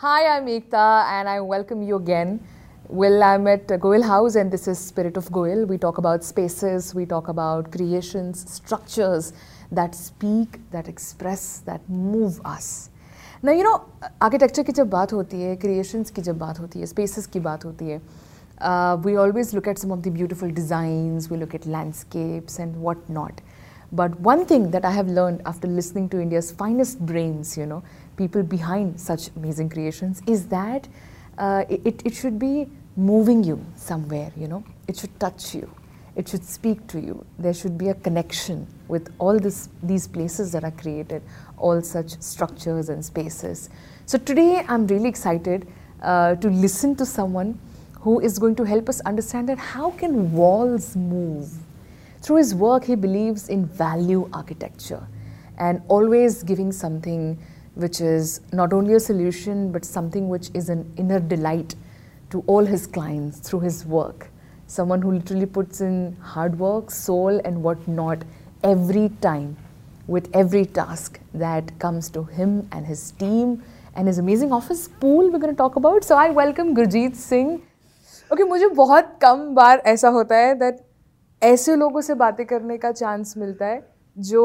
Hi, I'm Ekta and I welcome you again. Well, I'm at Goyal House and this is Spirit of Goyal. We talk about spaces, we talk about creations, structures that speak, that express, that move us. Now, you know, architecture की जब बात होती है creations की जब बात होती है spaces की बात होती है uh, we always look at some of the beautiful designs, we look at landscapes and whatnot. But one thing that I have learned after listening to India's finest brains, you know, people behind such amazing creations, is that uh, it, it should be moving you somewhere, you know, it should touch you, it should speak to you. There should be a connection with all this, these places that are created, all such structures and spaces. So today I'm really excited uh, to listen to someone who is going to help us understand that how can walls move through his work, he believes in value architecture and always giving something which is not only a solution but something which is an inner delight to all his clients through his work. Someone who literally puts in hard work, soul, and whatnot every time with every task that comes to him and his team and his amazing office pool we're going to talk about. So I welcome Gurjit Singh. okay, मुझे बहुत कम बार ऐसा होता है that ऐसे लोगों से बातें करने का चांस मिलता है जो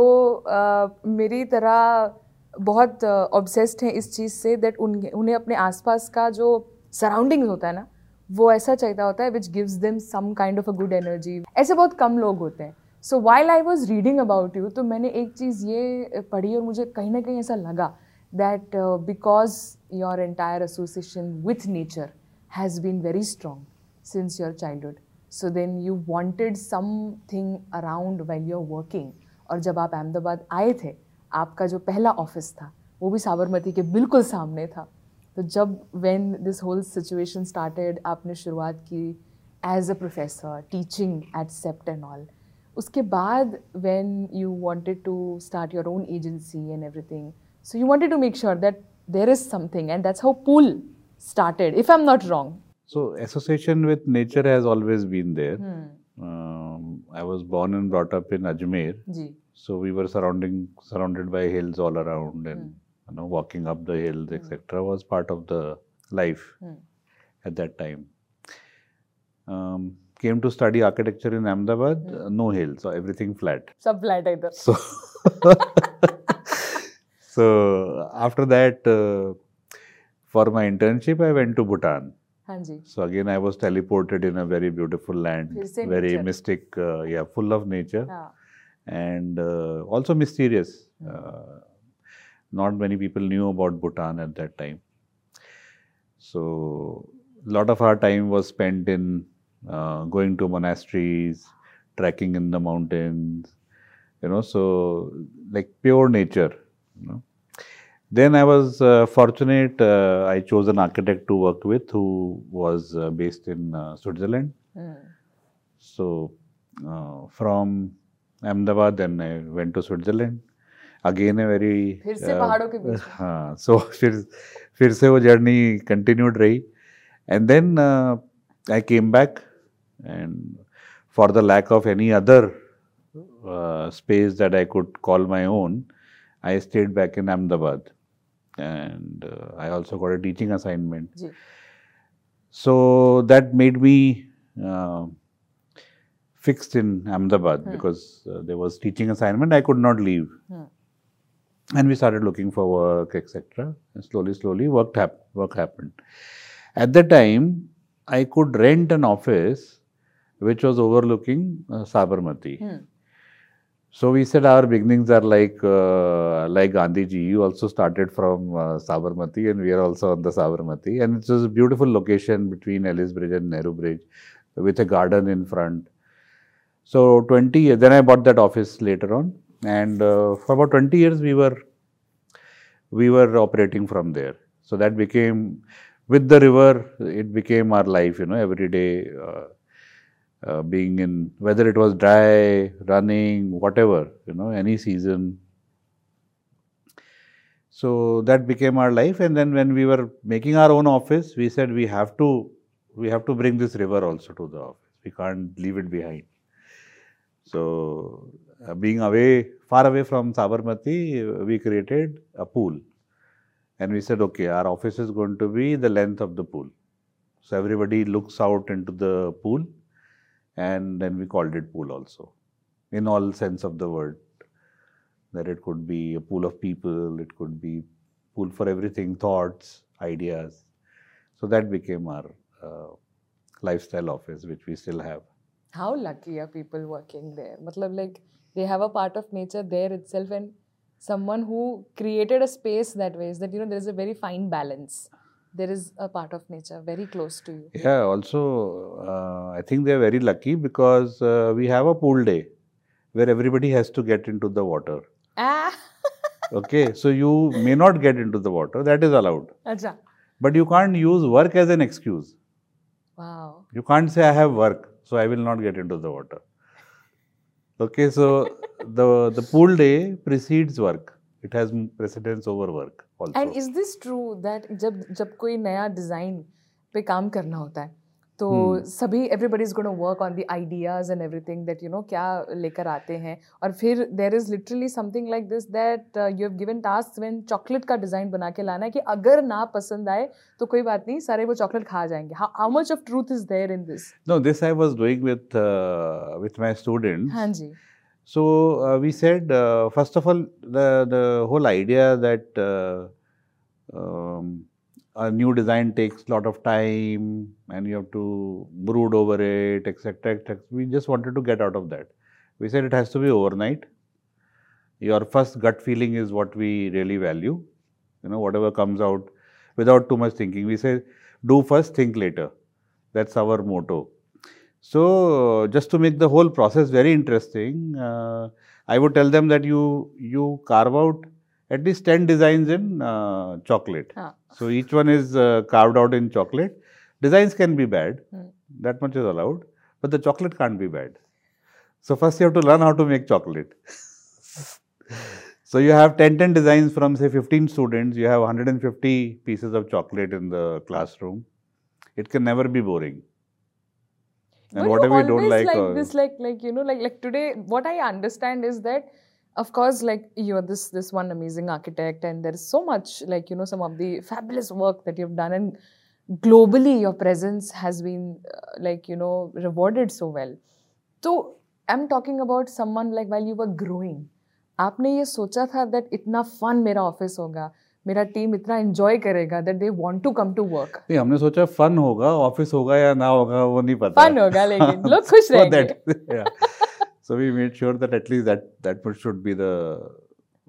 uh, मेरी तरह बहुत ऑब्सेस्ड हैं इस चीज़ से दैट उन, उन्हें अपने आसपास का जो सराउंडिंग्स होता है ना, वो ऐसा चाहिए होता है which gives them some kind of a good energy ऐसे बहुत कम लोग होते हैं. So while I was reading about you तो मैंने एक चीज़ ये पढ़ी और मुझे कहीं ना कहीं ऐसा लगा that because your entire association with nature has been very strong since your childhood so then you wanted something around well you're working और जब आप अहमदाबाद आए थे आपका जो पहला ऑफ़िस था वो भी साबरमती के बिल्कुल सामने था। तो जब when this whole situation started आपने शुरुआत की as a professor teaching at CEPT and all उसके बाद when you wanted to start your own agency and everything so you wanted to make sure that there is something and that's how pull started if i'm not wrong. So association with nature has always been there. hmm. Um, I was born and brought up in Ajmer, ji So we were surrounding surrounded by hills all around, and mm. you know, walking up the hills, etc., hmm. was part of the life hmm. at that time. Um, came to study architecture in Ahmedabad, uh, no hills, so everything flat. Sub flat either. So, so after that, uh, for my internship, I went to Bhutan. Hanji. So again, I was teleported in a very beautiful land, very nature. mystic, uh, yeah, full of nature and uh, also mysterious. Uh, not many people knew about Bhutan at that time. So a lot of our time was spent in uh, going to monasteries, trekking in the mountains, you know, so like pure nature, you know. Then I was uh, fortunate, uh, I chose an architect to work with who was uh, based in uh, Switzerland. hmm. So uh, from Ahmedabad, then I went to Switzerland. Again a very फिर से पहाड़ों के बीच में। हाँ so फिर फिर से वो जर्नी continued रही and then uh, I came back and for the lack of any other uh, space that I could call my own, I stayed back in Ahmedabad and uh, I also got a teaching assignment. Ji So that made me uh, fixed in Ahmedabad Hmm. because uh, there was teaching assignment. I could not leave, Hmm. and we started looking for work, etc. And slowly, slowly, work hap- work happened. At that time, I could rent an office which was overlooking uh, Sabarmati. hmm. So we said our beginnings are like uh, like Gandhi ji. You also started from uh, Sabarmati, and we are also on the Sabarmati. And it was a beautiful location between Ellis Bridge and Nehru Bridge, with a garden in front. So 20 years. Then I bought that office later on, and uh, for about 20 years we were we were operating from there. So that became with the river. It became our life. You know, every day. Uh, uh, being in whether it was dry, running, whatever, you know, any season. So that became our life. And then when we were making our own office, we said we have to we have to bring this river also to the office. We can't leave it behind. So uh, being away far away from Sabarmati, we created a pool. And we said, okay, our office is going to be the length of the pool. So everybody looks out into the pool, and then we called it pool also, in all sense of the word. That it could be a pool of people, it could be pool for everything, thoughts, ideas. So that became our uh, lifestyle office, which we still have. How lucky are people working there? Matlab, like they have a part of nature there itself, and someone who created a space that way is that you know there is a very fine balance. There is a part of nature very close to you. Yeah, also, uh, I think they are very lucky because uh, we have a pool day where everybody has to get into the water. Ah, Okay, so you may not get into the water, that is allowed. acha. But you can't use work as an excuse. Wow. You can't say, I have work, so I will not get into the water. Okay, so the, the pool day precedes work, it has precedence over work also. And is this true that जब जब कोई नया design पे काम करना होता है तो. सभी everybody is gonna work on the ideas and everything that you know क्या लेकर आते हैं और फिर there is literally something like this that you have given task when chocolate का डिज़ाइन बना के लाना है कि अगर ना पसंद आए तो कोई बात नहीं सारे वो चॉकलेट खा जाएँगे how much of truth is there in this this I was doing with, uh, with my students. हाँ जी So uh, we said, uh, first of all, the the whole idea that uh, um, a new design takes a lot of time and you have to brood over it, etc. etc. We just wanted to get out of that. We said it has to be overnight. Your first gut feeling is what we really value. You know, whatever comes out without too much thinking. We say, do first, think later. That's our motto. So, just to make the whole process very interesting, uh, I would tell them that you you carve out at least ten designs in uh, chocolate. हाँ So each one is uh, carved out in chocolate. Designs can be bad, Hmm. that much is allowed, but the chocolate can't be bad. So first you have to learn how to make chocolate. so you have 10 10 designs from say 15 students. You have 150 pieces of chocolate in the classroom. It can never be boring. And But whatever you you don't like, like uh, this like like you know like like today what i understand is that of course like you're this this one amazing architect and there is so much like you know some of the fabulous work that you've done and globally your presence has been uh, like you know rewarded so well so i'm talking about someone like while you were growing आपने ये सोचा था that इतना fun मेरा office होगा मेरा team इतना enjoy करेगा that they want to come to work नहीं हमने सोचा फन होगा ऑफिस होगा या ना होगा वो नहीं पता फन होगा लेकिन लोग खुश So रहेंगे that- yeah. So we made sure that at least that that much should be the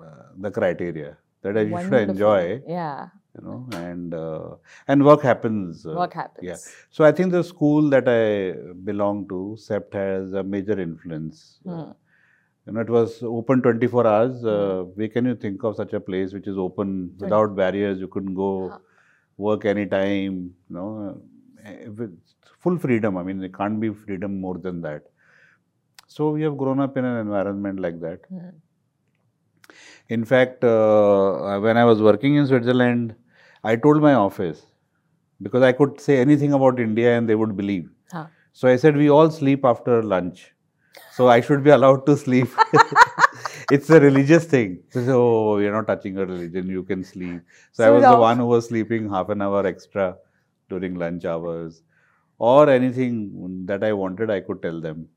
uh, the criteria that you should enjoy, yeah you know, and uh, and work happens. uh, work happens yeah. So I think the school that I belong to, CEPT, has a major influence. Hmm. You know, it was open 24 hours. Uh, where can you think of such a place which is open without barriers? You couldn't go Huh. work anytime. You know, uh, with full freedom. I mean, there can't be freedom more than that. So we have grown up in an environment like that. Hmm. In fact, uh, when I was working in Switzerland, I told my office because I could say anything about India and they would believe. Huh. So I said, we all sleep after lunch. So I should be allowed to sleep. it's a religious thing. So, oh, you're not touching a religion, you can sleep. So, I was the one who was sleeping half an hour extra during lunch hours. Or anything that I wanted, I could tell them.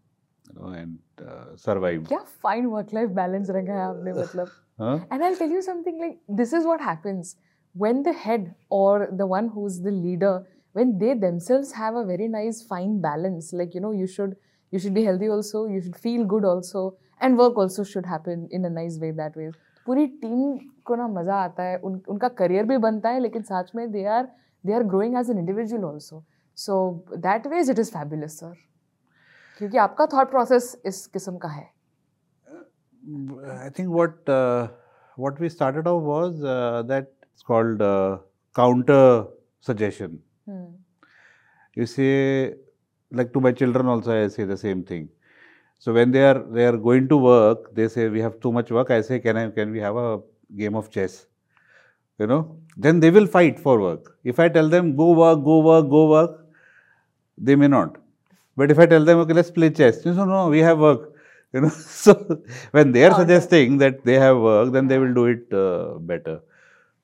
Know, and uh, survived. Fine work life balance रखा है आपने मतलब Huh? and i'll tell you something like this is what happens when the head or the one who's the leader when they themselves have a very nice fine balance like you know you should you should be healthy also you should feel good also and work also should happen in a nice way that way पूरी team को ना मज़ा आता है उन उनका career भी बनता है लेकिन साथ में they are they are growing as an individual also so that ways it is fabulous sir क्योंकि आपका थॉट प्रोसेस इस किस्म का है। I think what what we start off was that called counter suggestion you say like to my children also I say same thing so when they are they are going to work they say we have too much work I say can I can we have a game of chess you know then they will fight for work if I tell them go work go work go work they may not But if I tell them okay, let's play chess, they say, no, we have work. You know, so when they are Counter. suggesting that they have work, then they will do it uh, better.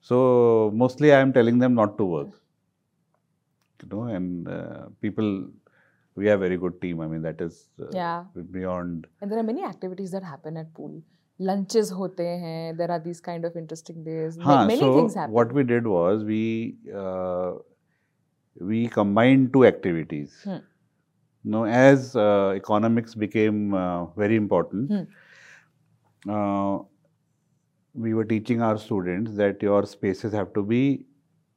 So mostly I am telling them not to work. You know, and uh, people, we have very good team. I mean, that is uh, Yeah. beyond. And there are many activities that happen at pool. Lunches hote hain. There are these kind of interesting days. Huh, many so things happen. what we did was we uh, we combined two activities. Hmm. Now, as uh, economics became uh, very important, uh, we were teaching our students that your spaces have to be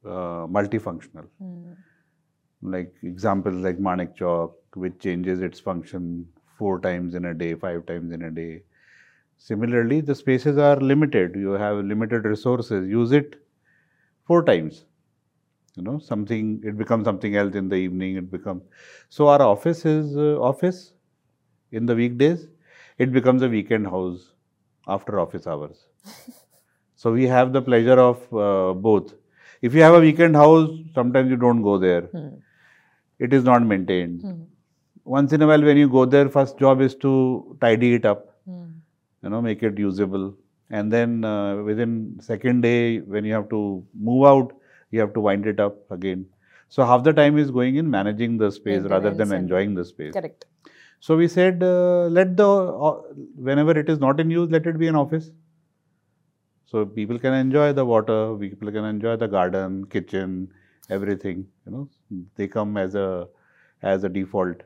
uh, multifunctional. Hmm. Like examples like Manek Chowk, which changes its function four times in a day, five times in a day. Similarly, the spaces are limited. You have limited resources. Use it four times. You know, something it becomes something else in the evening. It becomes so. Our office is uh, office in the weekdays. It becomes a weekend house after office hours. so we have the pleasure of uh, both. If you have a weekend house, sometimes you don't go there. Hmm. It is not maintained. Hmm. Once in a while, when you go there, first job is to tidy it up Hmm. you know make it usable and then uh, within second day when you have to move out you have to wind it up again so half the time is going in managing the space rather than enjoying the space Correct. so we said uh, let the uh, whenever it is not in use let it be an office so people can enjoy the water people can enjoy the garden kitchen everything you know they come as a as a default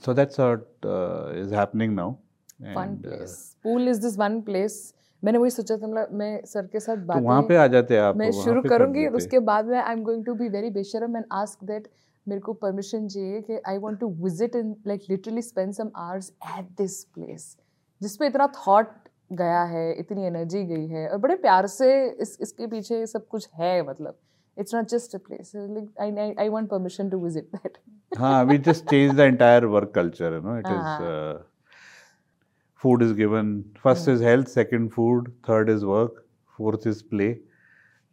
so that's what uh, is happening now And, uh, place. Pool is this one place. मैंने वही सोचा था मतलब मैं sir के साथ तो वहाँ पे आ जाते हैं आप मैं शुरू पे कर उसके बाद में I am going to be very बेशरम एंड आस्क दैट मेरे को परमिशन चाहिए कि I want to visit and like literally spend some hours at this place जिस पे इतना थॉट गया है इतनी एनर्जी गई है और बड़े प्यार से इस इसके पीछे सब कुछ है मतलब it's not just a place I I want permission to visit that हाँ we just changed the entire work culture you know it is Ah. uh, food is given. First yeah. is health second food third is work fourth is play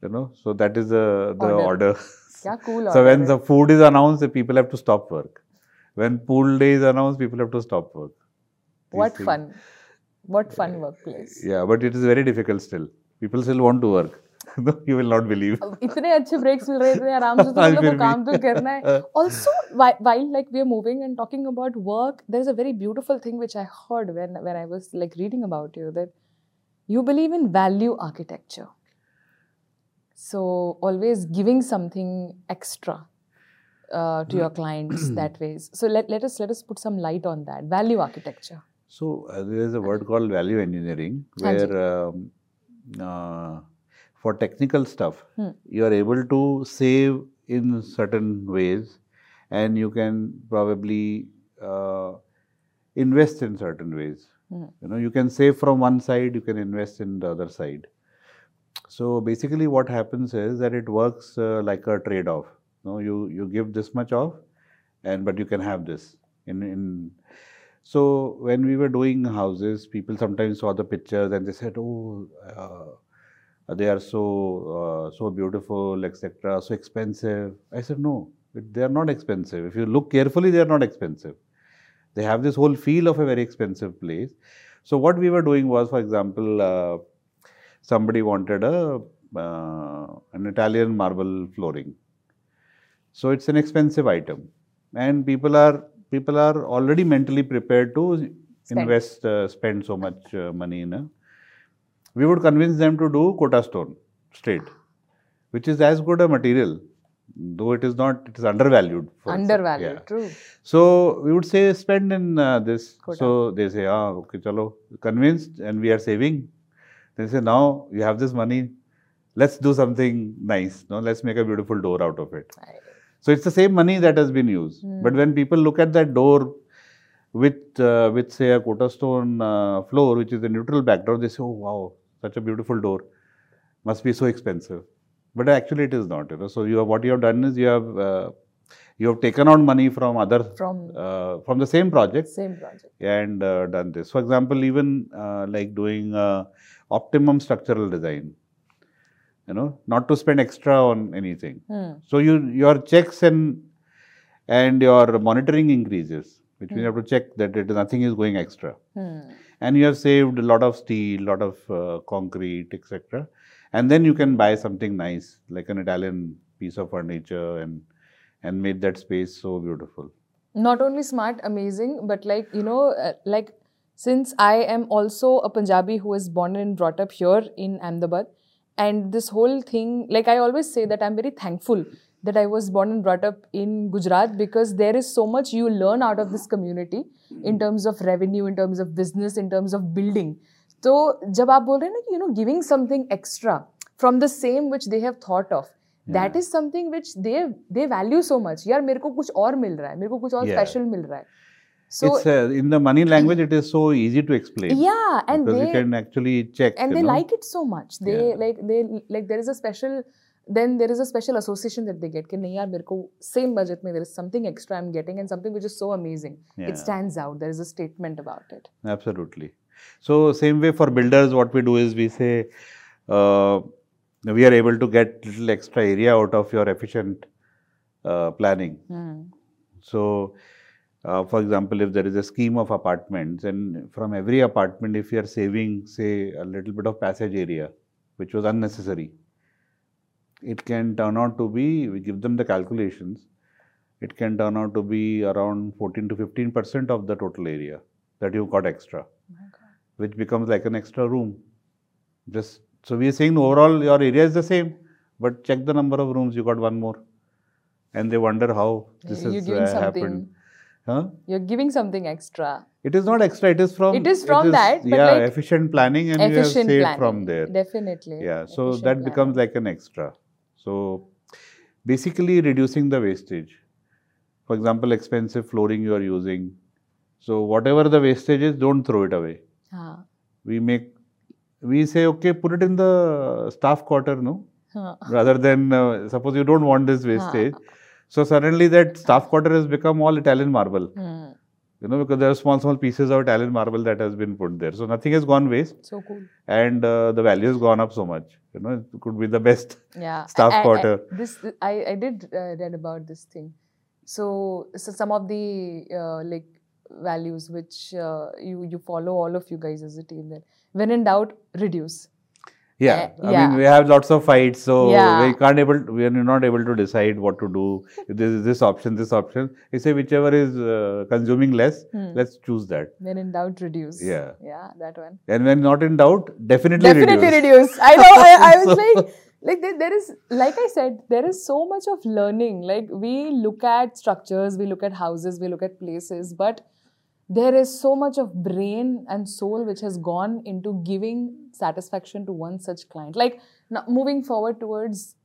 you know. So that is the the order, order. yeah, cool order. so when the food is announced the people have to stop work. When pool day is announced people have to stop work. These what things. fun. What fun workplace. Yeah but it is very difficult still. People still want to work. no you will not believe अब इतने अच्छे breaks मिल रहे हैं इतने आराम से तो आज मतलब फिर वो भी। काम तो करना है also while, while like we are moving and talking about work there's a very beautiful thing which i heard when when i was like reading about you that you believe in value architecture so always giving something extra uh, to your clients that ways so let, let us let us put some light on that value architecture So uh, there is a word called value engineering हाँ जी। where um, uh, for technical stuff Hmm. you are able to save in certain ways and you can probably uh, invest in certain ways. Hmm. You know you can save from one side, you can invest in the other side. So basically, what happens is that it works uh, like a trade-off. You know, you you give this much off, and but you can have this in in so when we were doing houses, people sometimes saw the pictures and they said, "Oh, uh, they are so uh, so beautiful, etc., so expensive." I said, "No, they are not expensive. If you look carefully, they are not expensive. They have this whole feel of a very expensive place." So what we were doing was, for example, uh, somebody wanted a uh, an Italian marble flooring. So it's an expensive item, and people are people are already mentally prepared to Spend. invest, uh, spend so much uh, money in a. We would convince them to do Kota stone straight, which is as good a material, though it is not. It is undervalued. for undervalued Yeah. true So we would say spend in uh, this. Kota. So they say, ah, okay, chalo, convinced, and we are saving. They say, now you have this money, let's do something nice. No, let's make a beautiful door out of it. I- So it's the same money that has been used. Hmm. But when people look at that door with uh, with say a Kota stone uh, floor, which is a neutral backdrop, they say, oh wow, such a beautiful door, must be so expensive. But actually, it is not. You know, so you have what you have done is you have uh, you have taken out money from other from uh, from the same project same project and uh, done this. For example, even uh, like doing uh, optimum structural design. You know, not to spend extra on anything. hmm. So you your checks and and your monitoring increases, which means you have to check that it, nothing is going extra, Hmm. And you have saved a lot of steel, lot of uh, concrete, etc. and then you can buy something nice like an Italian piece of furniture and and make that space so beautiful. not only smart amazing but like you know uh, like since i am also a punjabi who was born and brought up here in ahmedabad and this whole thing like i always say that i'm very thankful that i was born and brought up in gujarat because there is so much you learn out of this community in terms of revenue in terms of business in terms of building तो जब आप बोल रहे हैं ना कि you know giving something extra from the same which they have thought of that is something which they they value so much यार मेरे को कुछ और मिल रहा है मेरे को कुछ और Yeah. स्पेशल मिल रहा है सो it's uh, in the money language. It is so easy to explain. yeah and because they you can actually check. and you they know. like it so much they Yeah. like they like there is a special then there is a special association that they get. Ki, nahi yaar, mere ko same budget mein, there is something extra I'm getting and something which is so amazing. Yeah. It stands out. There is a statement about it. Absolutely. So same way for builders, what we do is we say, uh, we are able to get little extra area out of your efficient uh, planning. Mm. So, uh, for example, if there is a scheme of apartments, and from every apartment, if you are saving, say, a little bit of passage area, which was unnecessary, it can turn out to be, we give them the calculations, it can turn out to be around 14 to 15 percent of the total area that you got extra, which becomes like an extra room. Just so we are saying overall your area is the same, but check the number of rooms, you got one more. And they wonder how this you're has uh, happened. Huh? you're giving something extra It is not extra. It is from. It is from that, but yeah, like efficient planning, and you have saved planning from there. definitely Yeah, so Efficient that becomes planning. like an extra. So basically, reducing the wastage. For example, expensive flooring you are using. So whatever the wastage is, don't throw it away. हाँ We make. We say okay, put it in the staff quarter, no, हाँ rather than uh, suppose you don't want this wastage. So suddenly that staff quarter has become all Italian marble. Hmm. you know, because there are small, small pieces of Italian marble that has been put there. So nothing has gone waste, so cool and uh, the value has gone up so much. You know, it could be the best. yeah Staff I- I- quarter. this i i did uh, read about this thing so, so some of the uh, like values which uh, you you follow all of you guys as a team then when in doubt reduce Yeah, Uh, I yeah. mean, we have lots of fights, so Yeah. we can't able, we are not able to decide what to do. If this is this option, this option. We say whichever is uh, consuming less, Hmm. let's choose that. when in doubt reduce Yeah. yeah that one And when not in doubt, definitely, reduce definitely reduce. reduce. I know. I, I was So- like, like there, there is, like I said, there is so much of learning. Like we look at structures, we look at houses, we look at places, but there is so much of brain and soul which has gone into giving satisfaction to one such client. Like now moving forward towards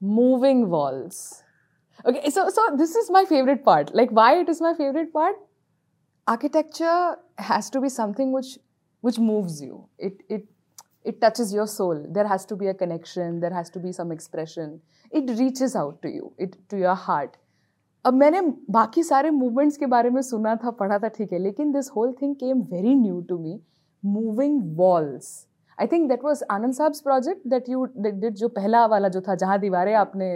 moving walls. Okay, so so this is my favorite part. Like why it is my favorite part? Architecture has to be something which which moves you. It it it touches your soul. There has to be a connection. There has to be some expression. It reaches out to you. It to your heart. अब मैंने बाकी सारे movements के बारे में सुना था पढ़ा था ठीक है लेकिन this whole thing came very new to me moving walls I think that was Anand साहब्स project that you did जो पहला वाला जो था जहाँ दीवारें आपने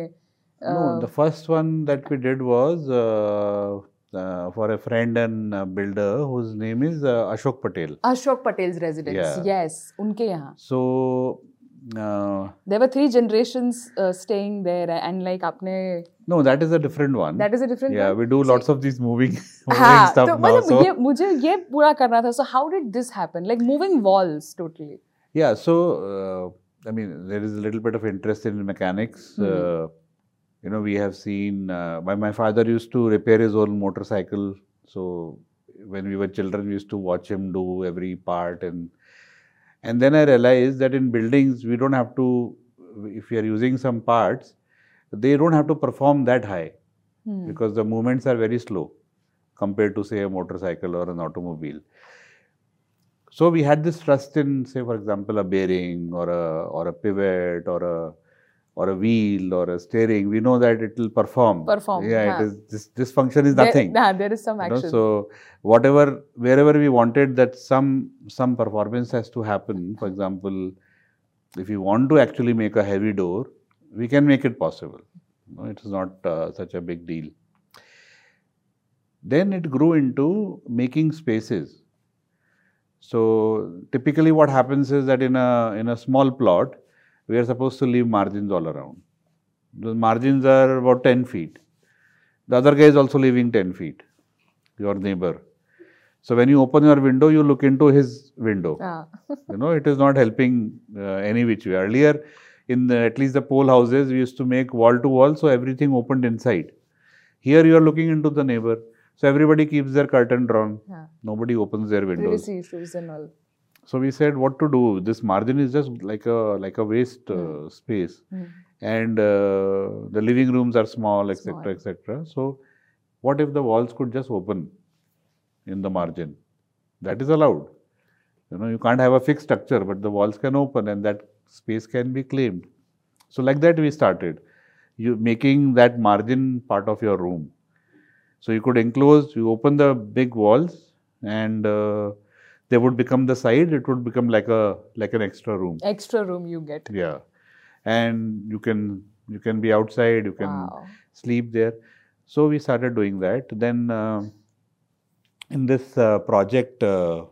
No, the first one that we did was uh, uh, for a friend and uh, builder whose name is uh, Ashok Patel. Ashok Patel's residence Yeah. Yes उनके यहाँ So, uh, there were three generations uh, staying there and like आपने no, that is a different one. that is a different yeah, one? we do lots of these moving, moving हाँ stuff तो now. मतलब So, ये मुझे ये पूरा करना था so how did this happen like moving walls totally yeah, so uh, I mean, there is a little bit of interest in mechanics. Hmm. Uh, you know, we have seen. Uh, my my father used to repair his own motorcycle. So when we were children, we used to watch him do every part, and and then I realized that in buildings we don't have to. If we are using some parts, they don't have to perform that high Hmm. because the movements are very slow compared to say a motorcycle or an automobile. So we had this trust in, say, for example, a bearing or a or a pivot or a or a wheel or a steering. We know that it will perform. Perform, Yeah, yeah. it is. This, this function is There- nothing. nah, there is some you know, action so whatever wherever we wanted that some some performance has to happen. For example, if you want to actually make a heavy door, we can make it possible. You know, it is not uh, such a big deal. Then it grew into making spaces. So typically, what happens is that in a in a small plot, we are supposed to leave margins all around. The margins are about 10 feet. The other guy is also leaving 10 feet, your neighbor. So when you open your window, you look into his window. Ah. you know, it is not helping uh, any which way. Earlier, in the, at least the pol houses, we used to make wall to wall, so everything opened inside. Here you are looking into the neighbor, so everybody keeps their curtain drawn. Yeah. Nobody opens their windows. Privacy issues and all. So we said, what to do? This margin is just like a like a waste uh, Hmm. space, Hmm. and uh, the living rooms are small, etc., etc. So, what if the walls could just open in the margin? That is allowed. You know, you can't have a fixed structure, but the walls can open, and that space can be claimed. So, like that, we started. You making that margin part of your room. So you could enclose, you open the big walls, and uh, they would become the side. It would become like a like an extra room. Extra room you get. Yeah, and you can you can be outside. You can Wow. sleep there. So we started doing that. Then uh, in this uh, project, uh,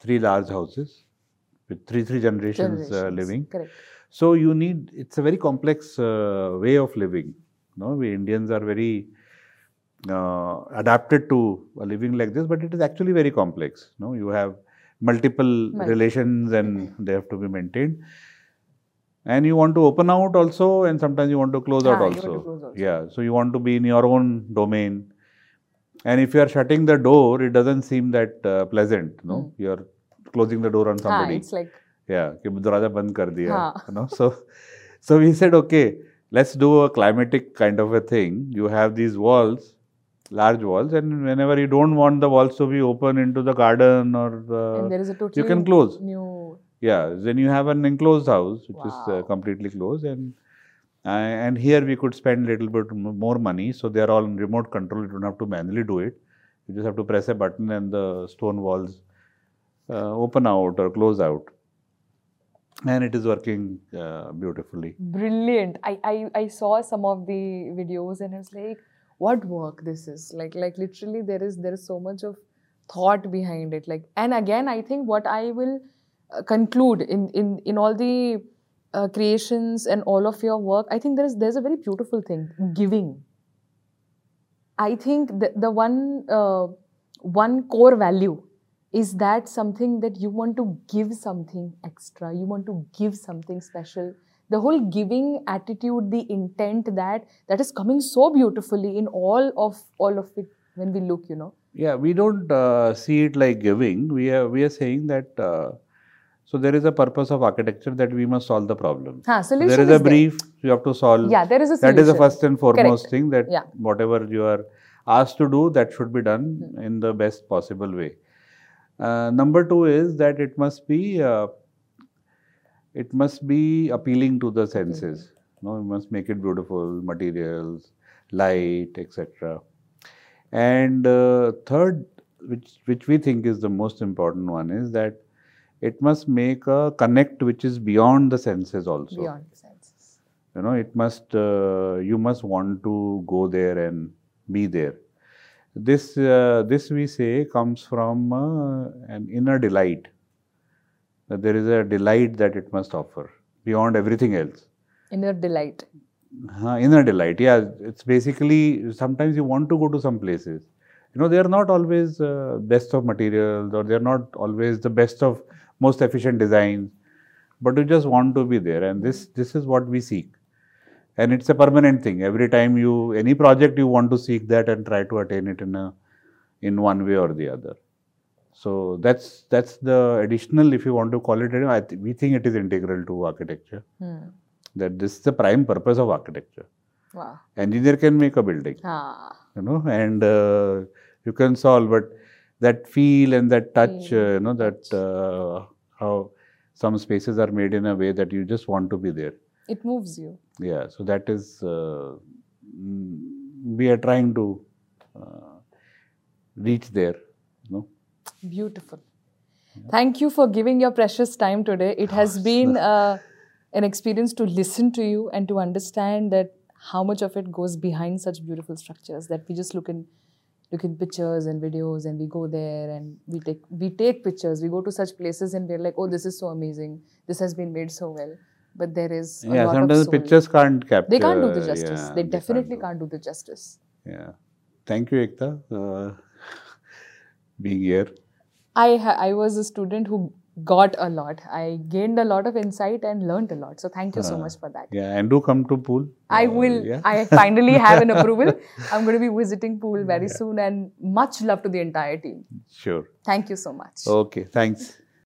three large houses with three three generations, Uh, Generations. living. Correct. So you need it's a very complex uh, way of living. No, we Indians are very uh, adapted to a living like this, but it is actually very complex. No, you have multiple Multiple. relations and they have to be maintained. And you want to open out also, and sometimes you want to close out Ah, you want to also. close also. Yeah, so you want to be in your own domain. And if you are shutting the door, it doesn't seem that uh, pleasant. No, Hmm. you are closing the door on Ah, somebody. it's like Yeah, कि दरवाजा बंद कर दिया हाँ. you know so so we said okay let's do a climatic kind of a thing you have these walls large walls and whenever you don't want the walls to be open into the garden or the, there is a totally can close. new yeah then you have an enclosed house which is uh, completely closed and uh, and here we could spend little bit more money so they are all in remote control you don't have to manually do it you just have to press a button and the stone walls uh, open out or close out and it is working uh, beautifully brilliant. I, I I saw some of the videos and I was like, what work this is like like literally there is there is so much of thought behind it. Like and again I think what I will uh, conclude in in in all the uh, creations and all of your work, I think there is there's a very beautiful thing giving. I think the, the one uh, one core value is that something that you want to give something extra, you want to give something special. The whole giving attitude, the intent that that is coming so beautifully in all of all of it when we look, you know. yeah we don't uh, see it like giving we are we are saying that uh, so there is a purpose of architecture that we must solve the problem So solution there is a there. brief you have to solve Yeah, there is a that solution. is the first and foremost Correct. thing that Yeah. whatever you are asked to do that should be done Hmm. in the best possible way uh, number two is that it must be uh, it must be appealing to the senses no you must make it beautiful materials light etc and uh, third which which we think is the most important one is that it must make a connect which is beyond the senses also. Beyond the senses. you know it must uh, you must want to go there and be there. This uh, this we say comes from uh, an inner delight that there is a delight that it must offer beyond everything else. Inner delight. uh, inner delight yeah. It's basically sometimes you want to go to some places. You know they are not always uh, best of materials or they are not always the best of most efficient designs but you just want to be there and this this is what we seek. And it's a permanent thing. Every time you any project you want to seek that and try to attain it in a in one way or the other so that's that's the additional if you want to call it I th- we think it is integral to architecture Hmm. that this is the prime purpose of architecture Wow. engineer can make a building Ah. you know and uh, you can solve but that feel and that touch Feel, uh, you know that uh, how some spaces are made in a way that you just want to be there It moves you. yeah so that is uh, mm, we are trying to uh, reach there Beautiful. Thank you for giving your precious time today. It has been uh, an experience to listen to you and to understand that how much of it goes behind such beautiful structures that we just look in look in pictures and videos and we go there and we take we take pictures we go to such places and we're like oh this is so amazing this has been made so well but there is yeah, sometimes pictures can't capture. They can't do the justice. yeah, they definitely do. can't do the justice. Yeah. Thank you, Ekta, uh, being here. I ha- I was a student who got a lot. I gained a lot of insight and learned a lot. So thank you so Ah. much for that. Yeah, and do come to pool. I Uh, will. Yeah. I finally have an approval. I'm going to be visiting pool very soon, and much love to the entire team. Sure. Thank you so much. Okay. Thanks.